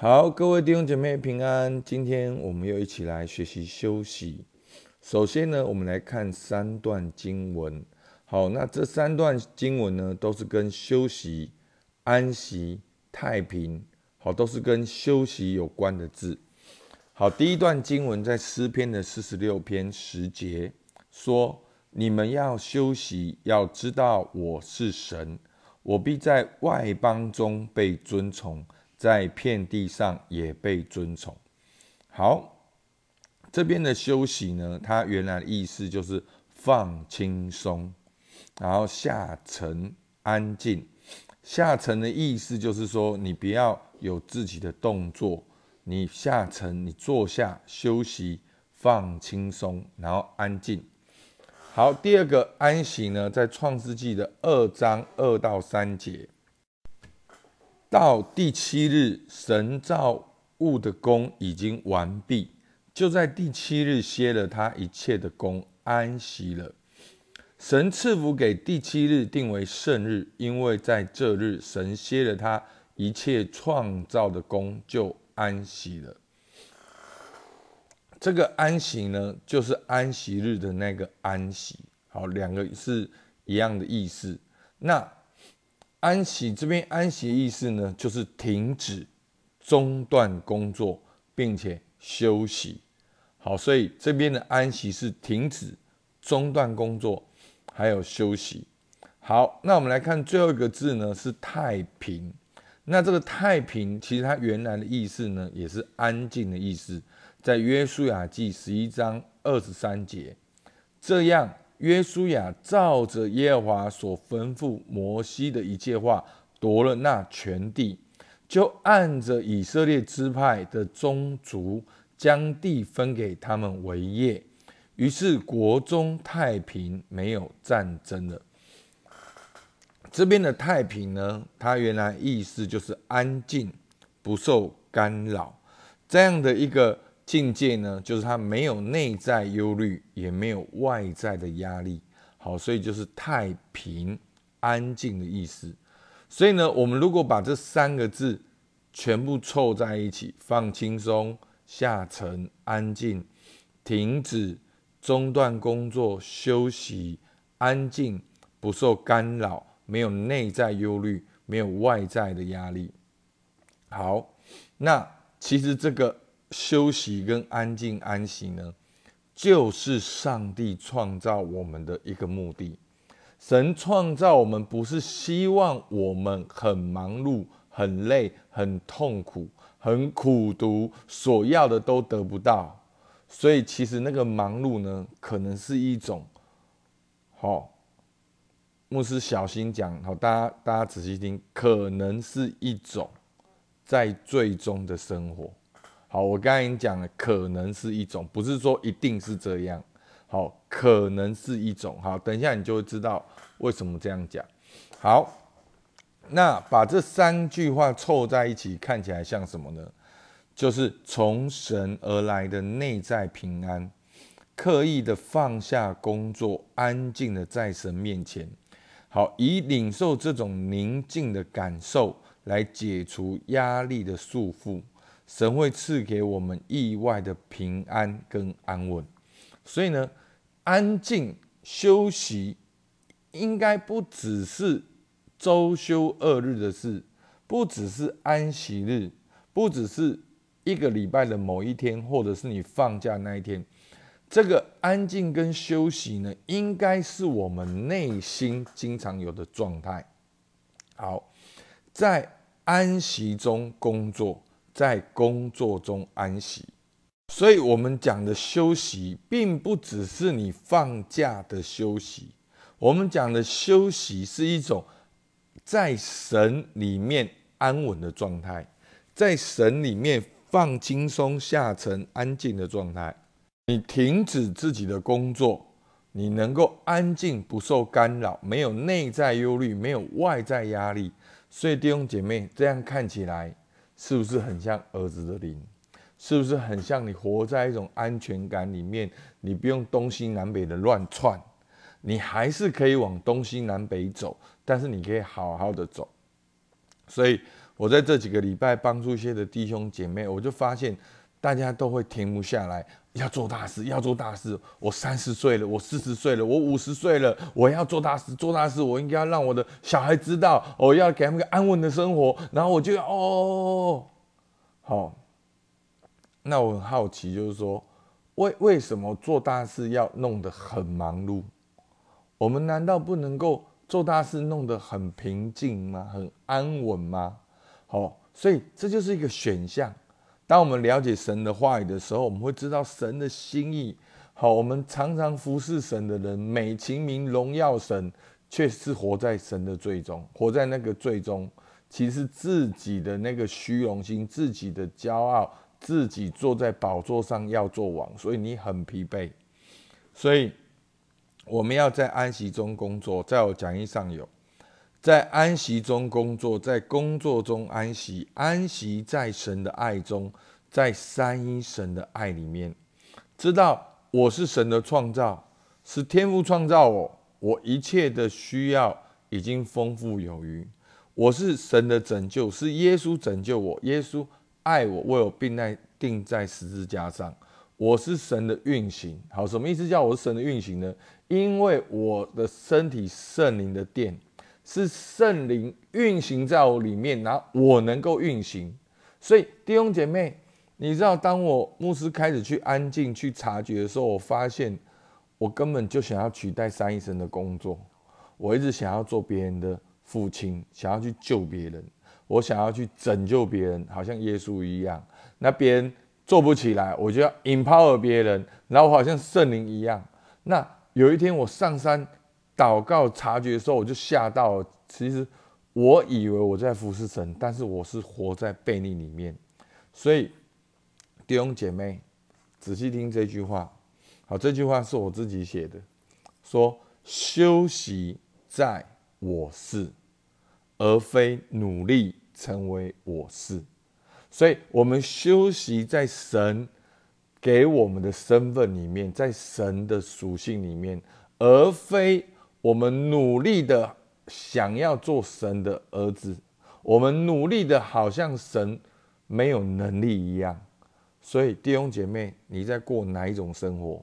好，各位弟兄姐妹平安。今天我们又一起来学习休息。首先呢，我们来看三段经文。好，那这三段经文呢，都是跟休息、安息、太平，好，都是跟休息有关的字。好，第一段经文在诗篇的四十六篇十节说：“你们要休息，要知道我是神，我必在外邦中被尊崇。”在遍地上也被尊崇。好，这边的休息呢，它原来的意思就是放轻松，然后下沉安静。下沉的意思就是说，你不要有自己的动作，你下沉，你坐下休息，放轻松，然后安静。好，第二个安息呢，在创世纪的二章二到三节。到第七日，神造物的功已经完毕，就在第七日歇了他一切的功，安息了。神赐福给第七日定为圣日，因为在这日神歇了他一切创造的功，就安息了。这个安息呢，就是安息日的那个安息。好，两个是一样的意思。那。安息这边安息的意思呢，就是停止、中断工作，并且休息。好，所以这边的安息是停止、中断工作，还有休息。好，那我们来看最后一个字呢，是太平。那这个太平，其实它原来的意思呢，也是安静的意思。在约书亚记十一章二十三节，这样。约书亚照着耶和华所吩咐摩西的一切话，夺了那全地，就按着以色列支派的宗族，将地分给他们为业。于是国中太平，没有战争了。这边的太平呢，它原来意思就是安静，不受干扰，这样的一个。境界呢，就是他没有内在忧虑，也没有外在的压力，好，所以就是太平安静的意思。所以呢，我们如果把这三个字全部凑在一起，放轻松、下沉、安静、停止、中断工作、休息、安静、不受干扰、没有内在忧虑、没有外在的压力。好，那其实这个。休息跟安静安息呢，就是上帝创造我们的一个目的。神创造我们不是希望我们很忙碌、很累、很痛苦、很苦读，所要的都得不到。所以其实那个忙碌呢，可能是一种，好，牧师小心讲，好，大家大家仔细听，可能是一种在最终的生活。好，我刚才已经讲了，可能是一种，不是说一定是这样。好，可能是一种。好，等一下你就会知道为什么这样讲。好，那把这三句话凑在一起，看起来像什么呢？就是从神而来的内在平安，刻意的放下工作，安静的在神面前。好，以领受这种宁静的感受，来解除压力的束缚。神会赐给我们意外的平安跟安稳，所以呢，安静休息应该不只是周休二日的事，不只是安息日，不只是一个礼拜的某一天，或者是你放假那一天。这个安静跟休息呢，应该是我们内心经常有的状态。好，在安息中工作。在工作中安息，所以我们讲的休息，并不只是你放假的休息。我们讲的休息是一种在神里面安稳的状态，在神里面放轻松、下沉、安静的状态。你停止自己的工作，你能够安静，不受干扰，没有内在忧虑，没有外在压力。所以弟兄姐妹，这样看起来。是不是很像儿子的灵？是不是很像你活在一种安全感里面？你不用东西南北的乱窜，你还是可以往东西南北走，但是你可以好好的走。所以我在这几个礼拜帮助一些的弟兄姐妹，我就发现大家都会停不下来，要做大事，要做大事。我三十岁了，我四十岁了，我五十岁了，我要做大事，做大事。我应该让我的小孩知道，我要给他们个安稳的生活。然后我就要哦，好。那我很好奇，就是说，为为什么做大事要弄得很忙碌？我们难道不能够做大事弄得很平静吗？很安稳吗？好，所以这就是一个选项。当我们了解神的话语的时候，我们会知道神的心意。好，我们常常服侍神的人，美其名荣耀神，却是活在神的最终，活在那个最终，其实自己的那个虚荣心，自己的骄傲，自己坐在宝座上要做王，所以你很疲惫。所以我们要在安息中工作，在我讲义上有。在安息中工作，在工作中安息，安息在神的爱中，在三一神的爱里面，知道我是神的创造，是天父创造我，我一切的需要已经丰富有余。我是神的拯救，是耶稣拯救我，耶稣爱我，为我病在钉在十字架上。我是神的运行，好，什么意思？叫我是神的运行呢？因为我的身体圣灵的殿。是圣灵运行在我里面，然后我能够运行。所以弟兄姐妹，你知道，当我牧师开始去安静去察觉的时候，我发现我根本就想要取代三一生的工作。我一直想要做别人的父亲，想要去救别人，我想要去拯救别人，好像耶稣一样。那别人做不起来，我就要 empower 别人，然后好像圣灵一样。那有一天我上山。祷告察觉的时候，我就吓到了。其实我以为我在服侍神，但是我是活在悖逆里面。所以弟兄姐妹，仔细听这句话。好，这句话是我自己写的，说休息在我是，而非努力成为我是。所以，我们休息在神给我们的身份里面，在神的属性里面，而非。我们努力的想要做神的儿子，我们努力的好像神没有能力一样。所以弟兄姐妹，你在过哪一种生活？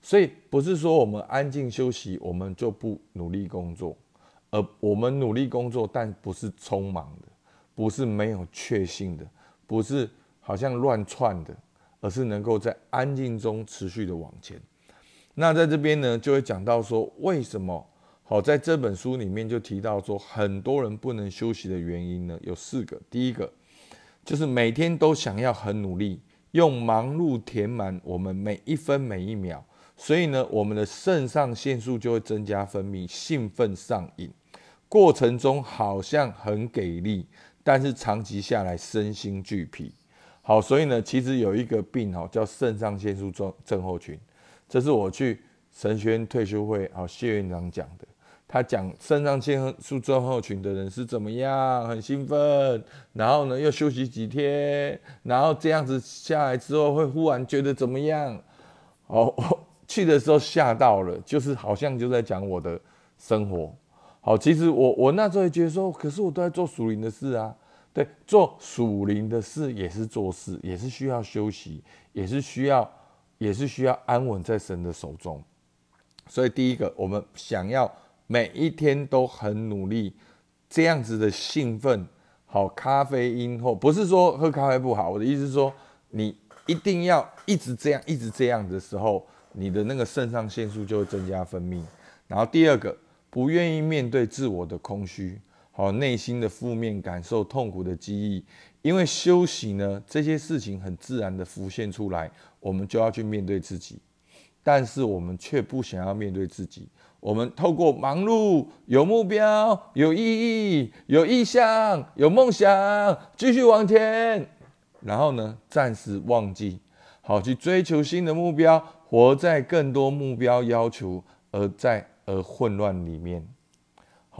所以不是说我们安静休息，我们就不努力工作，而我们努力工作，但不是匆忙的，不是没有确信的，不是好像乱窜的，而是能够在安静中持续的往前。那在这边呢，就会讲到说为什么。好，在这本书里面就提到说，很多人不能休息的原因呢，有四个。第一个就是每天都想要很努力，用忙碌填满我们每一分每一秒，所以呢，我们的肾上腺素就会增加分泌，兴奋上瘾，过程中好像很给力，但是长期下来身心俱疲。好，所以呢，其实有一个病哦，叫肾上腺素症症候群，这是我去神学院退休会好谢院长讲的。他讲肾上腺素症候群的人是怎么样，很兴奋，然后呢又休息几天，然后这样子下来之后会忽然觉得怎么样？哦，去的时候吓到了，就是好像就在讲我的生活。好，其实我我那时候也觉得说，可是我都在做属灵的事啊，对，做属灵的事也是做事，也是需要休息，也是需要，也是需要安稳在神的手中。所以第一个，我们想要。每一天都很努力，这样子的兴奋，好咖啡因或不是说喝咖啡不好，我的意思是说，你一定要一直这样，一直这样的时候，你的那个肾上腺素就会增加分泌。然后第二个，不愿意面对自我的空虚，好内心的负面感受、痛苦的记忆，因为休息呢，这些事情很自然的浮现出来，我们就要去面对自己，但是我们却不想要面对自己。我们透过忙碌、有目标、有意义、有意向、有梦想，继续往前，然后呢，暂时忘记，好去追求新的目标，活在更多目标要求而在而混乱里面。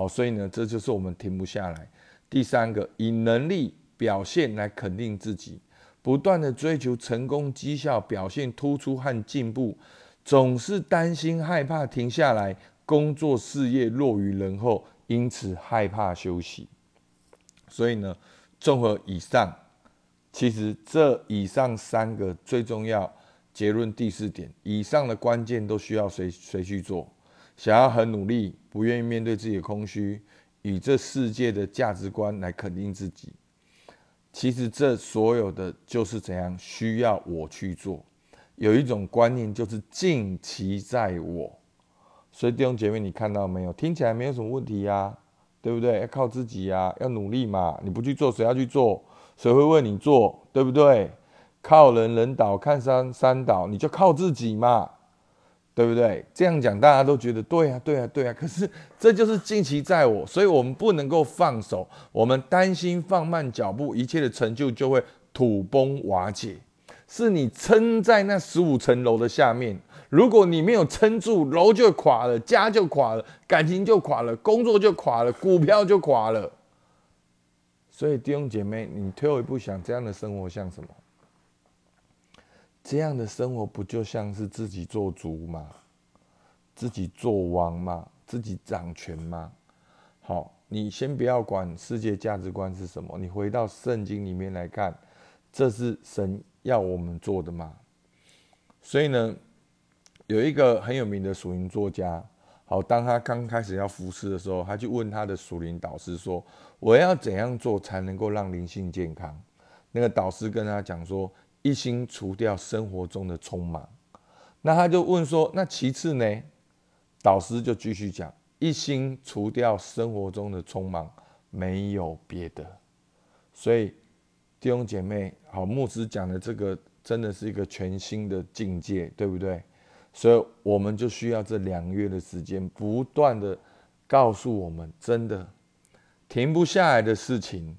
好，所以呢，这就是我们停不下来。第三个，以能力表现来肯定自己，不断的追求成功、绩效表现突出和进步。总是担心害怕停下来，工作事业落于人后，因此害怕休息。所以呢，综合以上，其实这以上三个最重要结论第四点，以上的关键都需要谁谁去做？想要很努力，不愿意面对自己的空虚，以这世界的价值观来肯定自己。其实这所有的就是怎样需要我去做。有一种观念就是尽其在我。所以弟兄姐妹，你看到没有？听起来没有什么问题呀，对不对？要靠自己呀，要努力嘛。你不去做，谁要去做？谁会为你做？对不对？靠人人倒，看山山倒，你就靠自己嘛，对不对？这样讲大家都觉得对啊，对啊，对啊。可是这就是近期在我，所以我们不能够放手。我们担心放慢脚步，一切的成就就会土崩瓦解。是你撑在那十五层楼的下面。如果你没有撑住，楼就垮了，家就垮了，感情就垮了，工作就垮了，股票就垮了。所以弟兄姐妹，你退后一步想，这样的生活像什么？这样的生活不就像是自己做主吗？自己做王吗？自己掌权吗？好，你先不要管世界价值观是什么，你回到圣经里面来看，这是神要我们做的吗？所以呢？有一个很有名的属灵作家，好，当他刚开始要服侍的时候，他就问他的属灵导师说：“我要怎样做才能够让灵性健康？”那个导师跟他讲说：“一心除掉生活中的匆忙。”那他就问说：“那其次呢？”导师就继续讲：“一心除掉生活中的匆忙，没有别的。”所以弟兄姐妹，好，牧师讲的这个真的是一个全新的境界，对不对？所以我们就需要这两个月的时间，不断的告诉我们，真的停不下来的事情，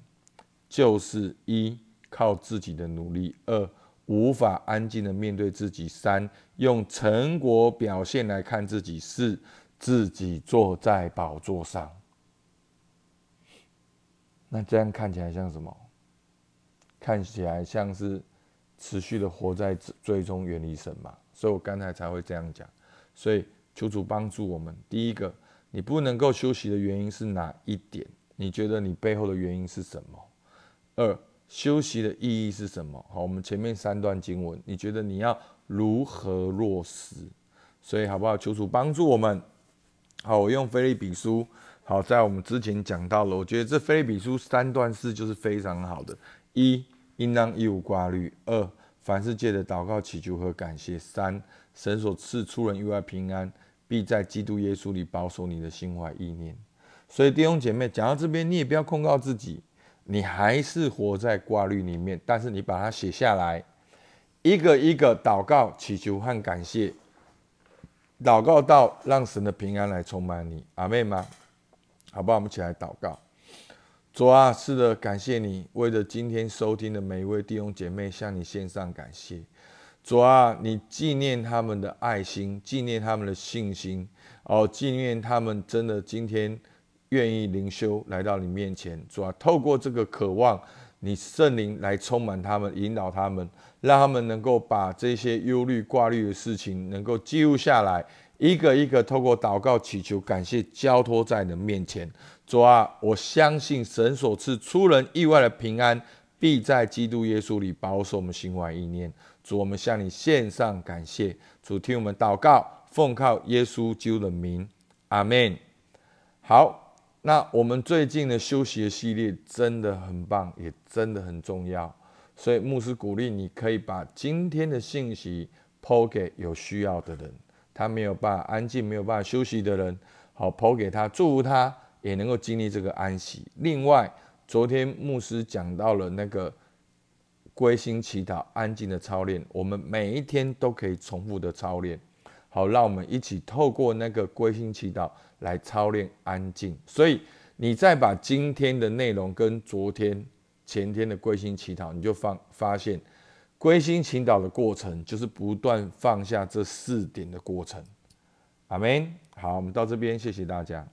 就是一靠自己的努力，二无法安静的面对自己，三用成果表现来看自己，四自己坐在宝座上。那这样看起来像什么？看起来像是持续的活在最终远离神嘛？所以我刚才才会这样讲，所以求主帮助我们。第一个，你不能够休息的原因是哪一点？你觉得你背后的原因是什么？二，休息的意义是什么？好，我们前面三段经文，你觉得你要如何落实？所以好不好？求主帮助我们。好，我用菲利比书。好，在我们之前讲到了，我觉得这菲利比书三段式就是非常好的。一，应当一无挂虑。二。凡事借着祷告、祈求和感谢，三神所赐出人意外平安，必在基督耶稣里保守你的心怀意念。所以弟兄姐妹，讲到这边，你也不要控告自己，你还是活在挂虑里面，但是你把它写下来，一个一个祷告、祈求和感谢，祷告到让神的平安来充满你。阿妹吗？好不好？我们起来祷告。主啊，是的，感谢你为了今天收听的每一位弟兄姐妹向你献上感谢。主啊，你纪念他们的爱心，纪念他们的信心，哦，纪念他们真的今天愿意灵修来到你面前。主啊，透过这个渴望，你圣灵来充满他们，引导他们，让他们能够把这些忧虑挂虑的事情能够记录下来，一个一个透过祷告祈求感谢交托在你的面前。主啊，我相信神所赐出人意外的平安，必在基督耶稣里保守我们心怀意念。主，我们向你献上感谢。主，听我们祷告，奉靠耶稣基督的名，阿门。好，那我们最近的休息的系列真的很棒，也真的很重要。所以牧师鼓励你可以把今天的信息抛给有需要的人，他没有办法安静、没有办法休息的人，好抛给他，祝福他。也能够经历这个安息。另外，昨天牧师讲到了那个归心祈祷、安静的操练，我们每一天都可以重复的操练。好，让我们一起透过那个归心祈祷来操练安静。所以，你再把今天的内容跟昨天、前天的归心祈祷，你就放发现，归心祈祷的过程就是不断放下这四点的过程。阿门。好，我们到这边，谢谢大家。